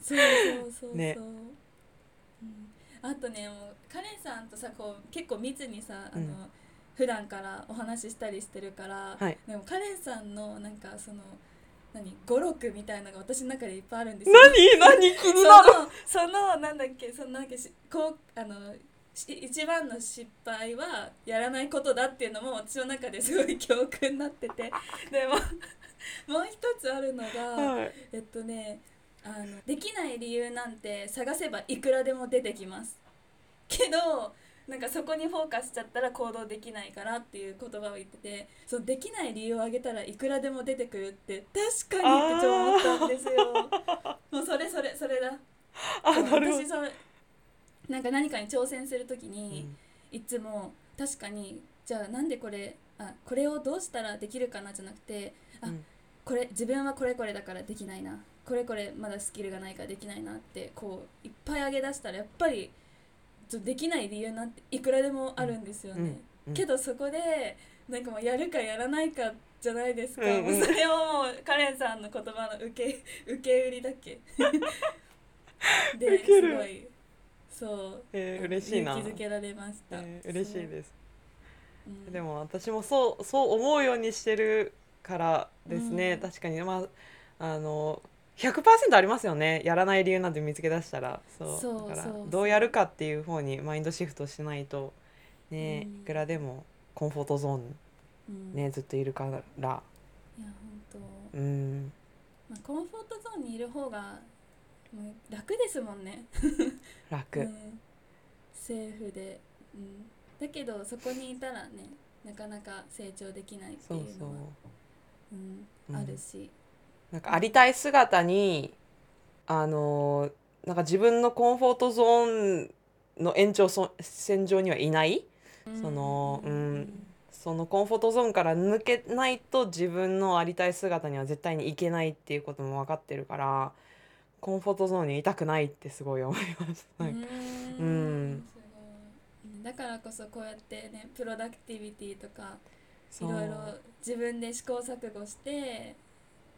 そうそうそうそう、ね。うん、あとねもうカレンさんとさこう結構密にさあの、うん。普段からお話ししたりしてるから、はい。でもカレンさんのなんかその何語録みたいなのが私の中でいっぱいあるんですよ。何？何？気になるそのそのなんだっけそのなんかしこうあのし一番の失敗はやらないことだっていうのも私の中ですごい教訓になってて。でももう一つあるのが、はい。えっとねあのできない理由なんて探せばいくらでも出てきます。けどなんかそこにフォーカスしちゃったら行動できないからっていう言葉を言っててそのできない理由を挙げたらいくらでも出てくるって確かにって超思ったんですよ。もうそれそれそれだ。あ私それなんか何かに挑戦するときうに、ん。いつも確かにじゃあなんでこれあこれをどうしたらできるかなじゃなくてあ、うん。これ自分はこれこれだからできないな。これこれまだスキルがないからできないなってこういっぱい挙げ出したらやっぱりちょできない理由なんていくらでもあるんですよね、うん。うん。けどそこでなんかもうやるかやらないかじゃないですか、うんうん。もうそれはもうカレンさんの言葉の受け受け売りだっけ？ですごいそう。えー嬉しいな、勇気づけられました、えー嬉しいです。そう、うん。でも私もそうそう思うようにしてるからですね、うん。確かに。まああの100%ありますよね。やらない理由なんて見つけ出したら。そう。だからどうやるかっていう方にマインドシフトしないとね、うん。いくらでもコンフォートゾーンうん。ね、ずっといるから。いや本当、うん。まあ、コンフォートゾーンにいる方がもう楽ですもんね、楽、うん、セーフで、うん、だけどそこにいたらねなかなか成長できないっていううのはうんうん。あるし、なんかありたい姿にあのなんか自分のコンフォートゾーンの延長線上にはいない。そのうん。そのコンフォートゾーンから抜けないと自分のありたい姿には絶対にいけないっていうことも分かってるからコンフォートゾーンにいたくないってすごい思います。うなんかん。うん。すごいうんだからこそこうやってねプロダクティビティとかいろいろ自分で試行錯誤して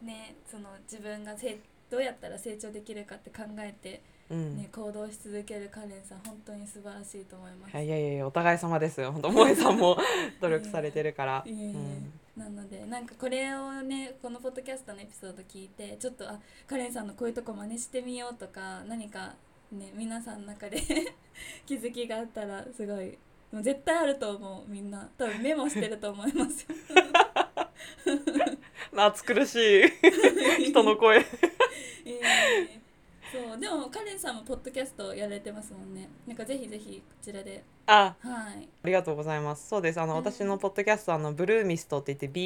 ねその自分がせどうやったら成長できるかって考えて、うん。ね行動し続けるカレンさん本当に素晴らしいと思います。いやいやいやお互い様ですよ。本当萌えさんも努力されてるから、いえいえ。うんなのでなんかこれをねこのポッドキャストのエピソード聞いてちょっとあカレンさんのこういうとこ真似してみようとか何かね皆さんの中で 気づきがあったらすごいもう絶対あると思うみんな。多分メモしてると思いますよ。暑苦しい。人の声 そうでもカレンさんもポッドキャストやられてますもんねなんかぜひぜひこちらであはいありがとうございます。そうです。あの、うん私のポッドキャストあのブルーミストって言って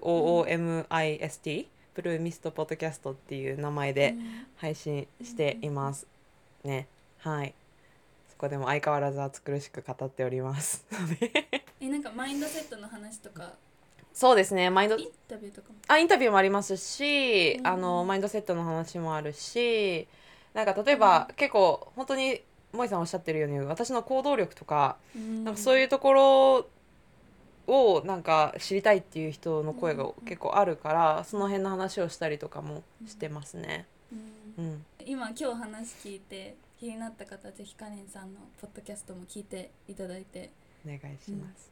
BLOOMIST、ブルーミストポッドキャストっていう名前でうん配信しています。ね。はい。そこでも相変わらず暑苦しく語っております。えなんかマインドセットの話とかそうですね。マインドインタビューとかもあインタビューもありますし、うんあのマインドセットの話もあるし、なんか例えば、結構本当に萌さんおっしゃってるように私の行動力とかなんかそういうところをなんか知りたいっていう人の声がうん結構あるからその辺の話をしたりとかもしてますね。うん。うん、今今日話聞いて気になった方はぜひカレンさんのポッドキャストも聞いていただいて。お願いします。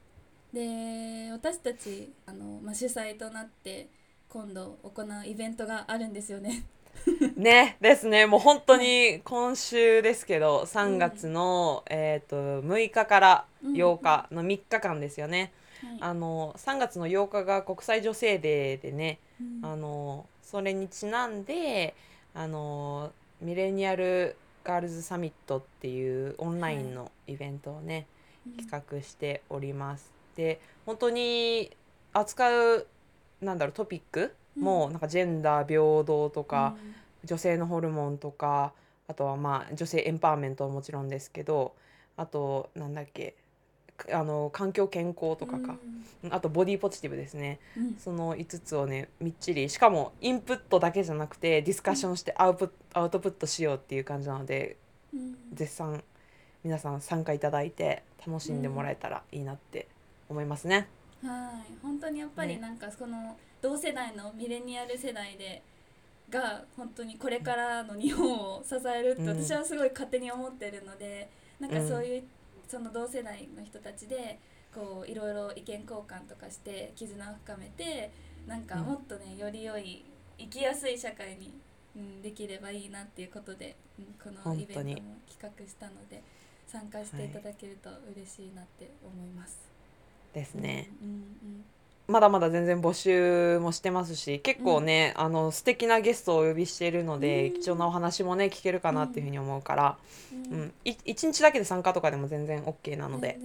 で私たちあの、まあ、主催となって今度行うイベントがあるんですよね。ねですね。もう本当に今週ですけど3月の、えー、と6日から8日の3日間ですよね。はい。あの3月の8日が国際女性デーでねうん。あのそれにちなんであのミレニアルガールズサミットっていうオンラインのイベントをね、企画しております。で本当に扱うなんだろうトピックもなんかジェンダー平等とか、女性のホルモンとかあとはまあ女性エンパワーメントはもちろんですけどあとなんだっけあの環境健康とかか、あとボディポジティブですね。うん。その5つをねみっちりしかもインプットだけじゃなくてディスカッションしてアウプアウトプットしようっていう感じなのでうん。絶賛皆さん参加いただいて楽しんでもらえたらいいなって思いますね。はい。本当にやっぱりねなんかその同世代のミレニアル世代でが本当にこれからの日本を支えるってうん。私はすごい勝手に思ってるので、なんかそういうその同世代の人たちでこういろいろ意見交換とかして絆を深めてなんかもっとねより良い生きやすい社会に、うん、できればいいなっていうことで、うん、このイベントも企画したので参加していただけると嬉しいなって思います。ですね。うんうんまだまだ全然募集もしてますし結構ね、あの素敵なゲストをお呼びしているので、うん。貴重なお話もね聞けるかなっていうふうに思うから、うん。うん。い1日だけで参加とかでも全然 OK なので、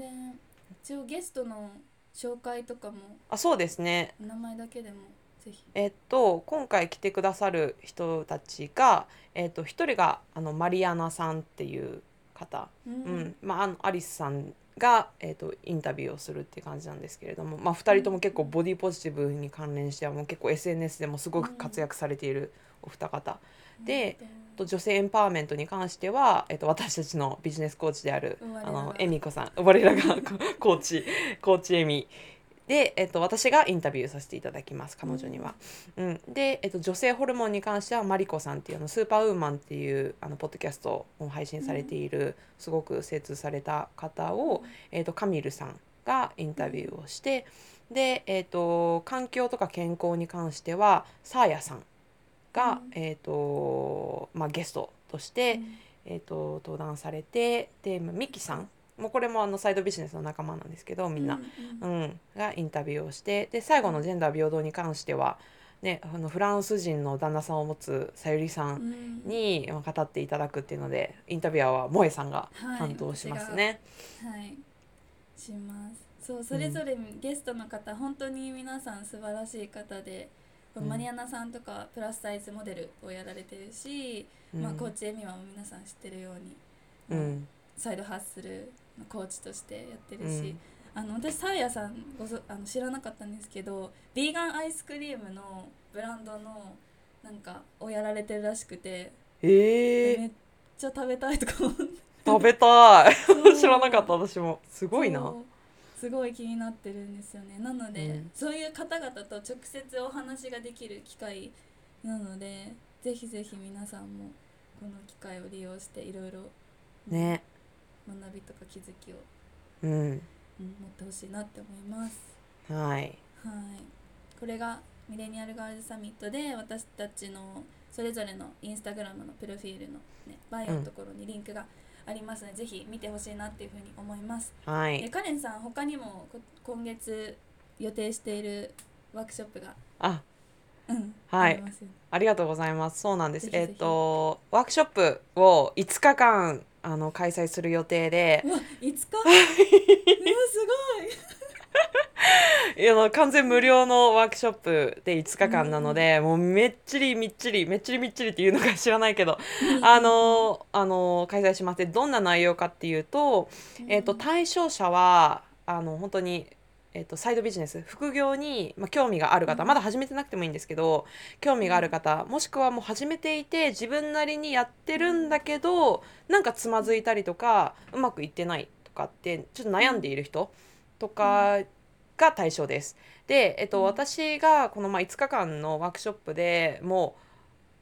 一応ゲストの紹介とかもあそうですね。名前だけでもぜひ。えっと今回来てくださる人たちが、えっと、1人があのマリアナさんっていう方、ううん。まあ、あのアリスさんが、えっと、インタビューをするっていう感じなんですけれども、まあ、2人とも結構ボディポジティブに関連してはもう結構 SNS でもすごく活躍されているお二方、でと女性エンパワーメントに関しては、えっと、私たちのビジネスコーチであるあのエミコさん我らが コーチコーチエミで、えっと、私がインタビューさせていただきます彼女には。うん。で、えっと、女性ホルモンに関してはマリコさんっていうあのスーパーウーマンっていうあのポッドキャストを配信されている、すごく精通された方を、えっと、カミルさんがインタビューをして、で、えっと、環境とか健康に関してはサーヤさんが、うん。えっとまあ、ゲストとして、えー、と登壇されてでミキさんもうこれもあのサイドビジネスの仲間なんですけどみんな、ううん。ん。がインタビューをしてで最後のジェンダー平等に関しては、ね、あのフランス人の旦那さんを持つさゆりさんうん。にまあ語っていただくっていうのでインタビュアーは萌えさんがはい。担当しますね。はい。します。そうそれぞれゲストの方、本当に皆さん素晴らしい方で、うん。マリアナさんとかプラスサイズモデルをやられてるし、うん。まあ、コーチエミワも皆さん知ってるように、うん。サイドハッスルのコーチとしてやってるし、うん。あの私サーヤさんごぞあの知らなかったんですけどビーガンアイスクリームのブランドのなんかをやられてるらしくて、えー、めっちゃ食べたいとか思って。食べたい。知らなかった私も。すごいな。すごい気になってるんですよね。なので、うん。そういう方々と直接お話ができる機会なのでぜひぜひ皆さんもこの機会を利用していろいろね。学びとか気づきを、うん。うん持ってほしいなって思います。はい。はい、これがミレニアルガールズサミットで私たちのそれぞれのインスタグラムのプロフィールの、ね、バイオのところにリンクがありますので、ぜひ見てほしいなっていうふうに思います。はい。えカレンさん他にもこ今月予定しているワークショップが、あ。うんはい。ありがとうございます。そうなんです。ぜひぜひ。えっ、とワークショップを5日間あの開催する予定で、うわいつかうわすい。やあの完全無料のワークショップで5日間なので、もうめっちりみっちりめっちりみっちりっていうのか知らないけど、ごいあのあの開催します。でどんな内容かっていうと、えっ、と対象者はあの本当にえっとサイドビジネス。副業に、まあ、興味がある方、うん。まだ始めてなくてもいいんですけど興味がある方。もしくはもう始めていて自分なりにやってるんだけどなんかつまずいたりとかうまくいってないとかってちょっと悩んでいる人とかが対象です。で、えっと、うん。私がこのまあ5日間のワークショップでも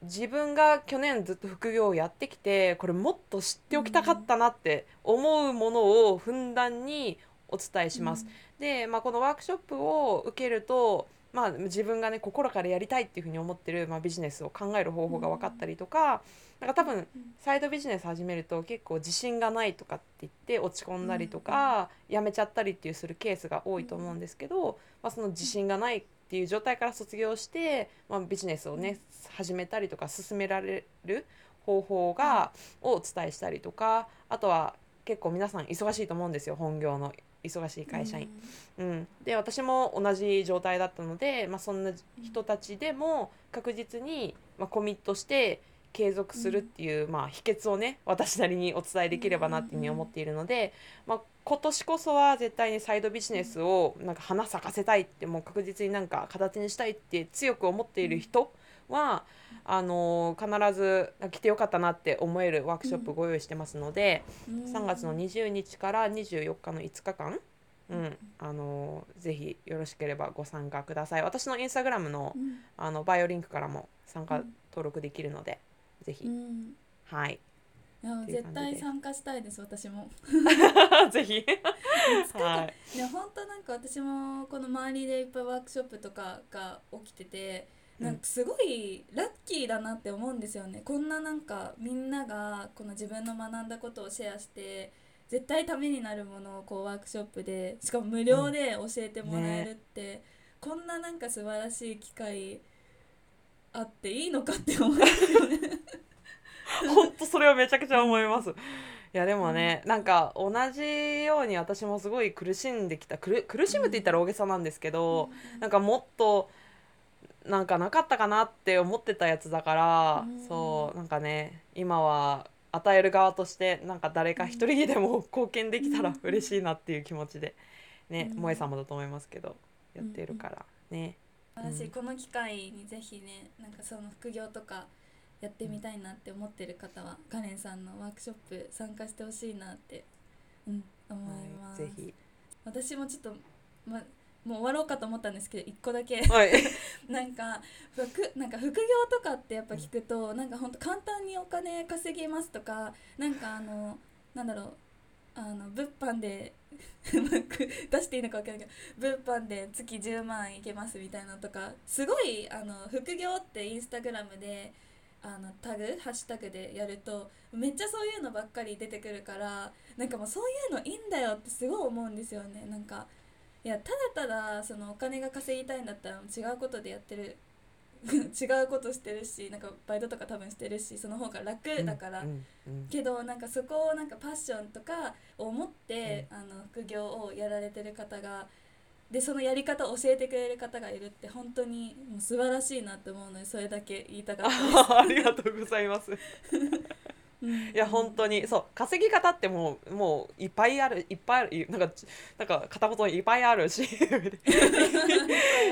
う自分が去年ずっと副業をやってきてこれもっと知っておきたかったなって思うものをふんだんにお伝えします。で、まあ、このワークショップを受けると、まあ、自分がね心からやりたいっていうふうに思ってる、まあ、ビジネスを考える方法が分かったりとか,、なんか多分サイドビジネス始めると結構自信がないとかって言って落ち込んだりとか、やめちゃったりっていうするケースが多いと思うんですけど、まあ、その自信がないっていう状態から卒業して、まあ、ビジネスをね始めたりとか進められる方法が、をお伝えしたりとかあとは結構皆さん忙しいと思うんですよ本業の忙しい会社員。うん、で私も同じ状態だったので、まあ、そんな人たちでも確実に、まあ、コミットして継続するっていう、まあ、秘訣をね私なりにお伝えできればなっていうふうに思っているので、まあ、今年こそは絶対にサイドビジネスをなんか花咲かせたいってもう確実になんか形にしたいって強く思っている人は、あの必ず来てよかったなって思えるワークショップご用意してますので、3月の20日から24日の5日間、うん、あのぜひよろしければご参加ください。私のインスタグラムのうん。あのバイオリンクからも参加うん。登録できるので、ぜひ、うん。はい。いや絶対参加したいです私も。ぜひ。はい。で本当なんか私もこの周りでいっぱいワークショップとかが起きててなんかすごいラッキーだなって思うんですよねこんななんかみんながこの自分の学んだことをシェアして絶対ためになるものをこうワークショップでしかも無料で教えてもらえるって、こんななんか素晴らしい機会あっていいのかって思いますよね。本当それはめちゃくちゃ思います。いやでもね、なんか同じように私もすごい苦しんできた苦苦しむって言ったら大げさなんですけど、なんかもっとなんかなかったかなって思ってたやつだから、うん。そうなんかね今は与える側としてなんか誰か一人にでも貢献できたらうん。嬉しいなっていう気持ちでね、うん。萌えさんもだと思いますけどやってるからね。私この機会にぜひねなんかその副業とかやってみたいなって思ってる方はカレンさんのワークショップ参加してほしいなって、うん、思います、はい。私もちょっと、ま、もう終わろうかと思ったんですけど一個だけ。はい。なんか副なんか副業とかってやっぱ聞くと、なんかほんと簡単にお金稼げますとかなんかあのなんだろうあの物販で 出していいのか分からないけど物販で月10万いけますみたいなのとかすごいあの副業ってインスタグラムであのタグハッシュタグでやるとめっちゃそういうのばっかり出てくるからなんかもうそういうのいいんだよってすごい思うんですよね。なんかいやただただそのお金が稼ぎたいんだったら違うことでやってる。違うことしてるしなんかバイトとか多分してるしその方が楽だから、うんうん。けどなんかそこをなんかパッションとかを持って、あの副業をやられてる方がでそのやり方を教えてくれる方がいるって本当にもう素晴らしいなって思うのでそれだけ言いたかったありがとうございます。いや本当に。そう。稼ぎ方ってもうもういっぱいあるいっぱいあるいなんかちなんか片言にいっぱいあるし。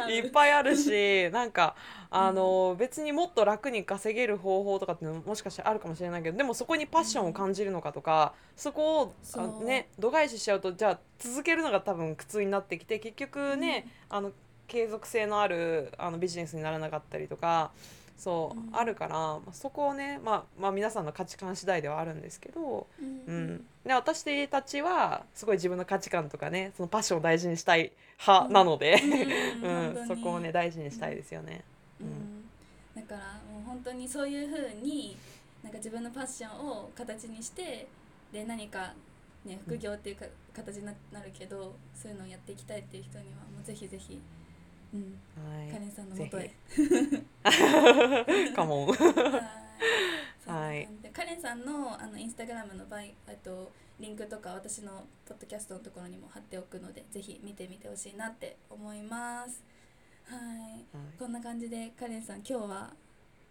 いっぱいあるしなんかあの、別にもっと楽に稼げる方法とかってももしかしてあるかもしれないけどでもそこにパッションを感じるのかとか、そこをね度外視しちゃうとじゃあ続けるのが多分苦痛になってきて結局ね、あの継続性のあるあのビジネスにならなかったりとかそう、うんあるから、まあ、そこをね、まあ、まあ皆さんの価値観次第ではあるんですけど、ううん。ん、で私たちはすごい自分の価値観とかねそのパッションを大事にしたい派なので、ううん。そこをね大事にしたいですよね。ううんん。だからもう本当にそういうふうになんか自分のパッションを形にしてで何か、ね、副業っていうか、形にななるけどそういうのをやっていきたいっていう人にはもうぜひぜひ、うん、はい。カレンさんのもとへ。カモン。はい。でカレンさんのあのインスタグラムのバイえっとリンクとか私のポッドキャストのところにも貼っておくのでぜひ見てみてほしいなって思います。はい。こんな感じでカレンさん今日は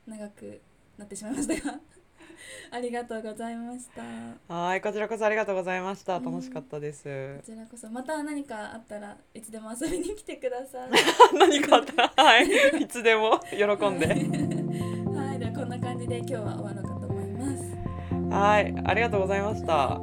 長くなってしまいました。が ありがとうございましたこはい、こちらこそありがとうございました。うん楽しかったです。ちらこそまた何かあったらいつでも遊びに来てください 何かあったら、はい、いつでも喜んで。はいではこんな感じで今日は終わろうかと思いますはい、ありがとうございました。